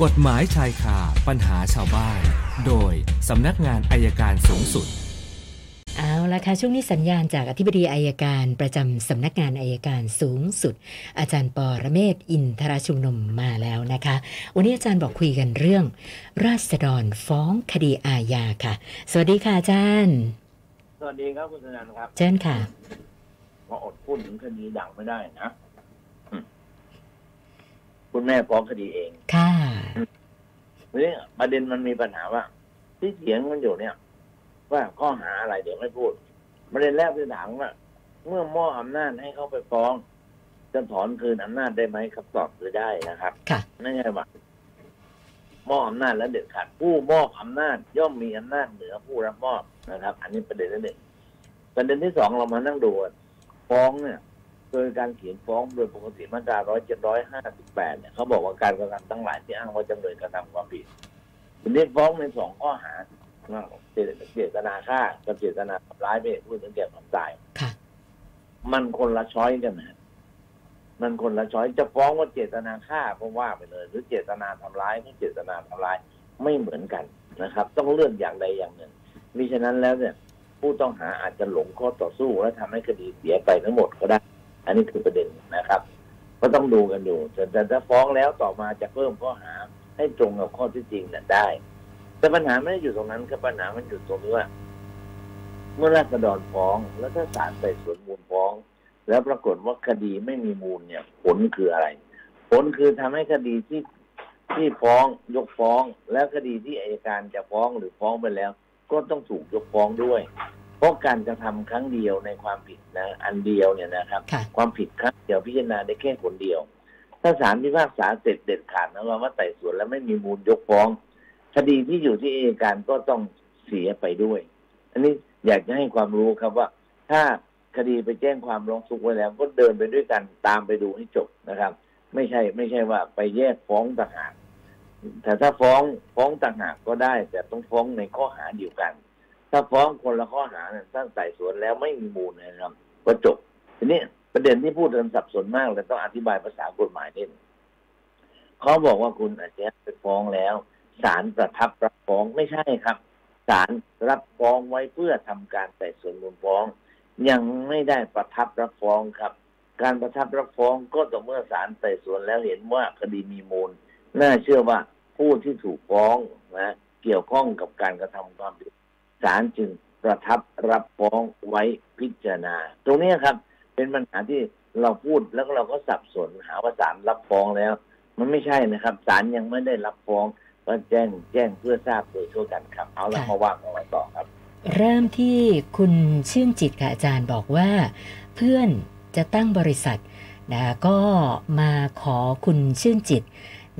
กฎหมายชายคาปัญหาชาวบ้าน โดยสำนักงานอัยการสูงสุด เอาละค่ะ ช่วงนี้สัญญาณจากอธิบดีอัยการประจำสำนักงานอัยการสูงสุด อาจารย์ปอระเมศวร์อินทรชุมนุมมาแล้วนะคะ วันนี้อาจารย์บอกคุยกันเรื่อง ราษฎรฟ้องคดีอาญาค่ะ สวัสดีค่ะอาจารย์ สวัสดีครับคุณธนันครับเชิญค่ะพออดพูดถึงคดีดังไม่ได้นะอืม คุณแม่ฟ้องคดีเอง ค่ะนี่ประเด็นมันมีปัญหาว่า ที่เถียงกันอยู่เนี่ย ว่าข้อหาอะไรเดี๋ยวไม่พูดประเด็นแรกที่ถามว่า เมื่อมอบอำนาจให้เขาไปฟ้อง จะถอนคืนอำนาจได้ไหมคำตอบคือได้นะครับค่ะไม่ใช่ว่ามอบอำนาจแล้วเด็ดขาดผู้มอบอำนาจย่อมมีอำนาจเหนือผู้รับมอบนะครับ อันนี้ประเด็นที่หนึ่งประเด็นที่สองเรามานั่งดูว่าฟ้องเนี่ย โดยการเขียนฟ้องโดยปกติมาตราร้อยเจ็ดร้อยห้าสิบแปดเนี่ยเขาบอกว่าการกระทำทั้งหลายที่อ้างว่าจำเลยกระทำความผิดทีนี้ฟ้องในสองข้อหาเจตเจตนาฆ่ากับเจตนาทำร้ายไม่ให้ผู้อื่นถึงแก่ความตายค่ะมันคนละช้อยกันนะมันคนละช้อยจะฟ้องว่าเจตนาฆ่าก็ว่าไปเลย หรือเจตนาทำร้ายก็เจตนาทำร้ายไม่เหมือนกันนะครับ ต้องเลือกอย่างใดอย่างหนึ่งมิฉะนั้นแล้วเนี่ย ผู้ต้องหาอาจจะหลงข้อต่อสู้และทำให้คดีเสียไปทั้งหมดก็ได้ อันนี้คือประเด็นนะครับ ก็ต้องดูกันอยู่แต่ถ้าฟ้องแล้วต่อมาจะเพิ่มข้อหาให้ตรงกับข้อที่จริงน่ะได้ แต่ปัญหาไม่ได้อยู่ตรงนั้นครับปัญหามันอยู่ตรงที่ว่า เมื่อราษฎรฟ้องแล้วถ้าศาลไต่สวนมูลฟ้อง แล้วปรากฏว่าคดีไม่มีมูลเนี่ย ผลคืออะไร ผลคือทำให้คดีที่ที่ฟ้องยกฟ้อง แล้วคดีที่อายการจะฟ้องหรือฟ้องไปแล้ว ก็ต้องถูกยกฟ้องด้วย เพราะการกระทำครั้งเดียวในความผิดนะอันเดียวเนี่ยนะครับค่ะความผิดครั้งเดียวพิจารณาได้แค่คนเดียว ถ้าศาลพิพากษาเสร็จเด็ดขาดนะว่าว่าไต่สวนแล้วไม่มีมูลยกฟ้อง คดีที่อยู่ที่อัยการก็ต้องเสียไปด้วย อันนี้อยากจะให้ความรู้ครับว่า ถ้าคดีไปแจ้งความร้องทุกข์ไว้แล้ว ก็เดินไปด้วยกันตามไปดูให้จบนะครับ ไม่ใช่ไม่ใช่ว่าไปแยกฟ้องต่างหากแต่ถ้าฟ้องฟ้องต่างหากก็ได้ แต่ต้องฟ้องในข้อหาเดียวกัน ถ้าฟ้องคนละข้อหาเนี่ยตั้งไต่สวนแล้วไม่มีมูลนะครับก็จบทีนี้ประเด็นที่พูดกันสับสนมากเลยต้องอธิบายภาษากฎหมายนิดเขาบอกว่าคุณอาจจะไปฟ้องแล้วศาลประทับรับฟ้องไม่ใช่ครับศาลรับฟ้องไว้เพื่อทำการไต่สวนมูลฟ้อง ยังไม่ได้ประทับรับฟ้องครับ การประทับรับฟ้องก็ต่อเมื่อศาลไต่สวนแล้วเห็นว่าคดีมีมูล น่าเชื่อว่าผู้ที่ถูกฟ้องนะเกี่ยวข้องกับการกระทำความผิด ศาลจึงประทับรับฟ้องไว้พิจารณา ตรงนี้ครับ เป็นปัญหาที่เราพูดแล้วก็เราก็สับสนหาว่าศาลรับฟ้องแล้ว มันไม่ใช่นะครับศาลยังไม่ได้รับฟ้องก็แจ้งแจ้งเพื่อทราบโดยทั่วกันครับ เอาละค่ะมาว่างกันไว้ต่อครับ เริ่มที่คุณชื่นจิตค่ะอาจารย์บอกว่า เพื่อนจะตั้งบริษัทนะก็มาขอคุณชื่นจิต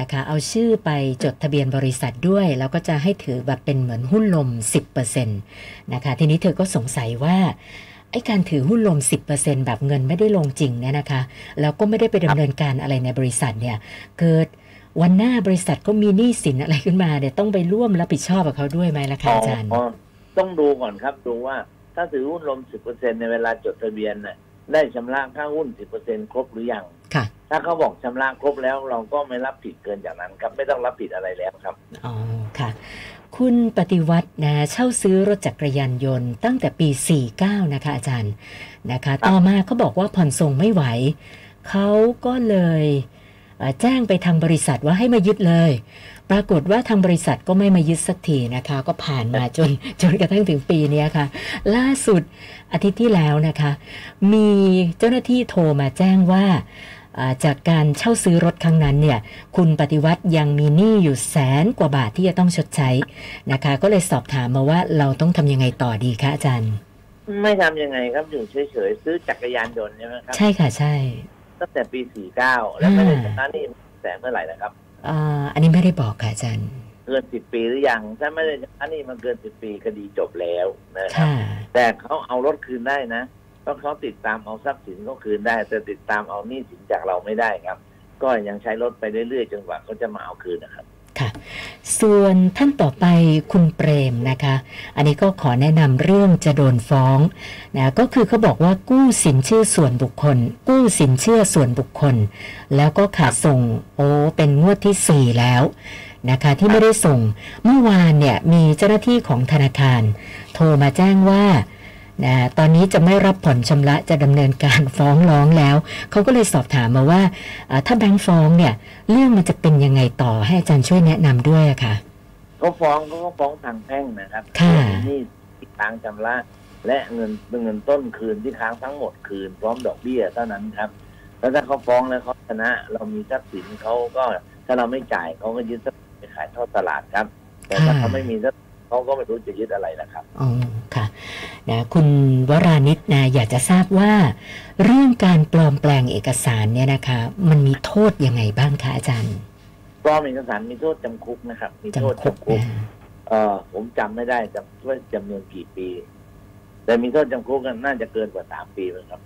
นะคะ เอาชื่อไปจดทะเบียนบริษัทด้วย แล้วก็จะให้ถือแบบเป็นเหมือนหุ้นลม 10%นะคะ ทีนี้เธอก็สงสัยว่าไอ้การถือหุ้นลม 10%แบบเงินไม่ได้ลงจริงเนี่ยนะคะ แล้วก็ไม่ได้ไปดำเนินการอะไรในบริษัทเนี่ยเกิดวันหน้าบริษัทก็มีหนี้สินอะไรขึ้นมาเนี่ยต้องไปร่วมรับผิดชอบกับเขาด้วยไหมล่ะคะอาจารย์อ๋อต้องดูก่อนครับดูว่าถ้าถือหุ้นลม 10%ในเวลาจดทะเบียนน่ะได้ชำระค่าหุ้น 10%ครบหรือยังค่ะ ถ้าเขาบอกชำระครบแล้วเราก็ไม่รับผิดเกินจากนั้นครับไม่ต้องรับผิดอะไรแล้วครับอ๋อค่ะ คุณปฏิวัตินะเช่าซื้อรถจักรยานยนต์ตั้งแต่ปี 49 นะคะ อาจารย์นะคะ ต่อมาเขาบอกว่าผ่อนส่งไม่ไหว เขาก็เลยเอ่อแจ้งไปทางบริษัทว่าให้มายึดเลย ปรากฏว่าทางบริษัทก็ไม่มายึดสักทีนะคะ ก็ผ่านมาจนจนกระทั่งถึงปีเนี้ยค่ะ ล่าสุดอาทิตย์ที่แล้วนะคะ มีเจ้าหน้าที่โทรมาแจ้งว่าอ่า จากการเช่าซื้อรถครั้งนั้นเนี่ยคุณปฏิวัติยังมีหนี้อยู่แสนกว่าบาทที่จะต้องชดใช้นะคะ ก็เลยสอบถามมาว่าเราต้องทำยังไงต่อดีคะอาจารย์ ไม่ทำยังไงครับอยู่เฉยๆซื้อจักรยานยนต์ใช่ไหมครับใช่ค่ะใช่ตั้งแต่ปี49แล้วไม่ได้ชำระหนี้แสนเมื่อไหร่นะครับอ่าอันนี้ไม่ได้บอกค่ะอาจารย์เกิน10ปีหรือยังถ้าไม่ได้ชำระหนี้มันเกิน10ปีคดีจบแล้วนะครับค่ะแต่เขาเอารถคืนได้นะ เพราะเขาติดตามเอาทรัพย์สินเขาคืนได้ แต่ติดตามเอาหนี้สินจากเราไม่ได้ครับ ก็ยังใช้รถไปเรื่อยๆจนกว่าเขาจะมาเอาคืนนะครับค่ะส่วนท่านต่อไปคุณเปรมนะคะ อันนี้ก็ขอแนะนำเรื่องจะโดนฟ้องนะก็คือเขาบอกว่ากู้สินเชื่อส่วนบุคคล กู้สินเชื่อส่วนบุคคล แล้วก็ขาดส่งโอ้เป็นงวดที่ 4 แล้วนะคะที่ไม่ได้ส่งเมื่อวานเนี่ยมีเจ้าหน้าที่ของธนาคาร โทรมาแจ้งว่า นะตอนนี้จะไม่รับผ่อนชำระจะดำเนินการฟ้องร้องแล้ว เขาก็เลยสอบถามมาว่าอ่า ถ้าแบงค์ฟ้องเนี่ย เรื่องมันจะเป็นยังไงต่อให้อาจารย์ช่วยแนะนำด้วยอะค่ะเขาฟ้องเขาก็ฟ้องทางแพ่งนะครับค่ะหนี่ที่ค้างชำระและเงินเงินต้นคืนที่ค้างทั้งหมดคืนพร้อมดอกเบี้ยเท่านั้นครับ แล้วถ้าเขาฟ้องแล้วเขาชนะ เรามีทรัพย์สินเขาก็ถ้าเราไม่จ่ายเขาก็ยึดทรัพย์สินไปขายทอดตลาดครับ แต่ถ้าค่ะเขาไม่มีทรัพย์สินเขาก็ไม่รู้จะยึดอะไรนะครับอ๋อค่ะ นะคุณวรานิชนะอยากจะทราบว่า เรื่องการปลอมแปลงเอกสารเนี่ยนะคะ มันมีโทษยังไงบ้างคะอาจารย์ปลอมเอกสารมีโทษจำคุกนะครับ มีโทษจำคุกจำคุกนะเออผมจำไม่ได้จำว่าจำนวนกี่ปี แต่มีโทษจำคุกกันน่าจะเกินกว่าสามปีเลยครับ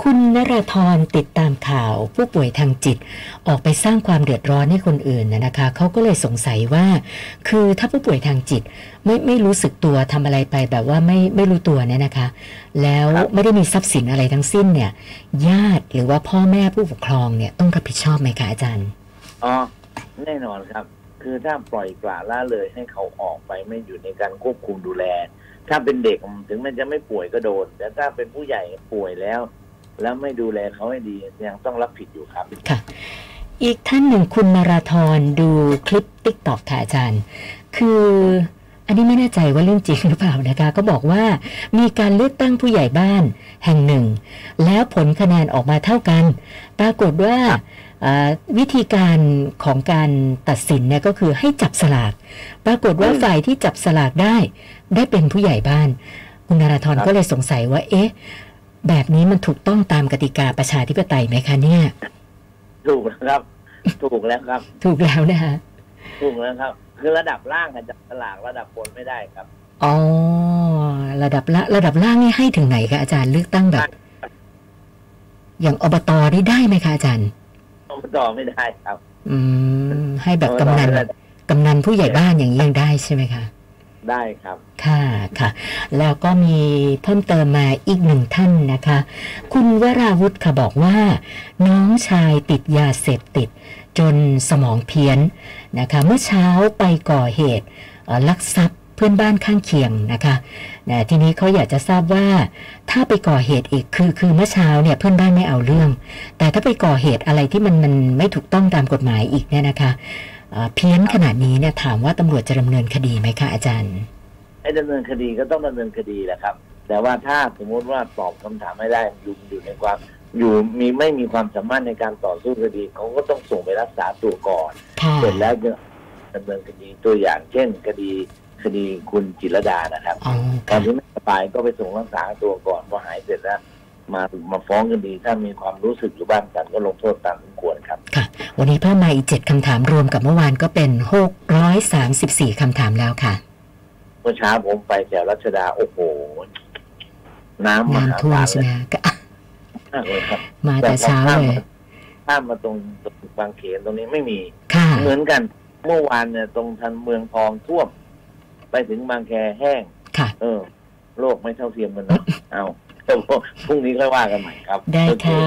ค่ะคุณนราธรติดตามข่าวผู้ป่วยทางจิต ออกไปสร้างความเดือดร้อนให้คนอื่นนะนะคะเขาก็เลยสงสัยว่า คือถ้าผู้ป่วยทางจิตไม่ไม่รู้สึกตัวทำอะไรไปแบบว่าไม่ไม่รู้ตัวเนี่ยนะคะ แล้วครับไม่ได้มีทรัพย์สินอะไรทั้งสิ้นเนี่ย ญาติหรือว่าพ่อแม่ผู้ปกครองเนี่ยต้องรับผิดชอบไหมคะอาจารย์อ๋อแน่นอนครับ คือถ้าปล่อยปละละเลยให้เขาออกไปไม่อยู่ในการควบคุมดูแล ถ้าเป็นเด็กถึงมันจะไม่ป่วยก็โดน แต่ถ้าเป็นผู้ใหญ่ป่วยแล้ว แล้วไม่ดูแลเขาให้ดียังต้องรับผิดอยู่ครับค่ะ อีกท่านหนึ่งคุณนาราธรดูคลิป TikTok ค่ะอาจารย์ คืออันนี้ไม่แน่ใจว่าเรื่องจริงหรือเปล่านะคะ ก็บอกว่ามีการเลือกตั้งผู้ใหญ่บ้านแห่งหนึ่ง แล้วผลคะแนนออกมาเท่ากัน ปรากฏว่าอ่าวิธีการของการตัดสินเนี่ยก็คือให้จับสลาก ปรากฏว่าอืมฝ่ายที่จับสลากได้ ได้เป็นผู้ใหญ่บ้าน คุณนาราธรครับก็เลยสงสัยว่า เอ๊ะ แบบนี้มันถูกต้องตามกติกาประชาธิปไตยไหมคะเนี่ย ถูกแล้วครับ ถูกแล้วครับ ถูกแล้วนะคะถูกแล้วครับ คือระดับล่างอะจับสลากระดับบนไม่ได้ครับอ๋อระดับละระดับล่างนี่ให้ถึงไหนคะอาจารย์เลือกตั้งแบบ อย่างอบตนี่ได้ไหมคะอาจารย์ต่อไม่ได้ครับ อืม ให้แบบกำนันไม่ได้กำนันผู้ใหญ่บ้านอย่างนี้ยังได้ใช่ไหมคะได้ครับ ค่ะค่ะ แล้วก็มีเพิ่มเติมมาอีกหนึ่งท่านนะคะ คุณวราวุธค่ะบอกว่า น้องชายติดยาเสพติด จนสมองเพี้ยนนะคะ เมื่อเช้าไปก่อเหตุลักทรัพย์เพื่อนบ้านข้างเคียงนะคะนะทีนี้เขาอยากจะทราบว่าถ้าไปก่อเหตุอีกคือคือเมื่อเช้าเนี่ยเพื่อนบ้านไม่เอาเรื่อง แต่ถ้าไปก่อเหตุอะไรที่มันมันไม่ถูกต้องตามกฎหมายอีกเนี่ยนะคะเอ่อเพี้ยนขนาดนี้เนี่ยถามว่าตำรวจจะดำเนินคดีไหมคะอาจารย์ ให้ดำเนินคดีก็ต้องดำเนินคดีแหละครับ แต่ว่าถ้าสมมติว่าตอบคำถามไม่ได้อยู่อยู่ในความอยู่มีไม่มีความสามารถในการต่อสู้คดีเขาก็ต้องส่งไปรักษาตัวก่อนค่ะเสร็จแล้วจะดำเนินคดีตัวอย่างเช่น คดีคดีคุณจิรดานะครับอ๋อตอค่ะนที่ไม่สบายก็ไปส่งรักษาตัวก่อนพอหายเสร็จแล้วมามาฟ้องคดี ถ้ามีความรู้สึกหรือบ้างกันก็ลงโทษตามสมควรครับ ค่ะ วันนี้เพิ่มมาอีกเจ็ดคำถามรวมกับเมื่อวานก็เป็นหกร้อยสามสิบสี่คำถามแล้วค่ะ เมื่อเช้าผมไปแถวรัชดาโอ้โห น้ำมาน้ำท่วมศาลใช่ไหมก็มากเลยมาแต่เช้าเลยข้ามมาตรงบางเขนตรงนี้ไม่มีเหมือนกัน เมื่อวานเนี่ยตรงทันเมืองทองท่วม ไปถึงบางแคแห้งค่ะเออ โลกไม่เท่าเทียมกันเนอะเอาพรุ่งนี้ค่อยว่ากันใหม่ครับ ได้ค่ะ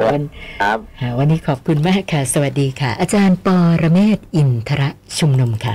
ครับวันครับวันนี้ขอบคุณมากค่ะ สวัสดีค่ะ อาจารย์ปอระเมศอินทระชุมนุมค่ะ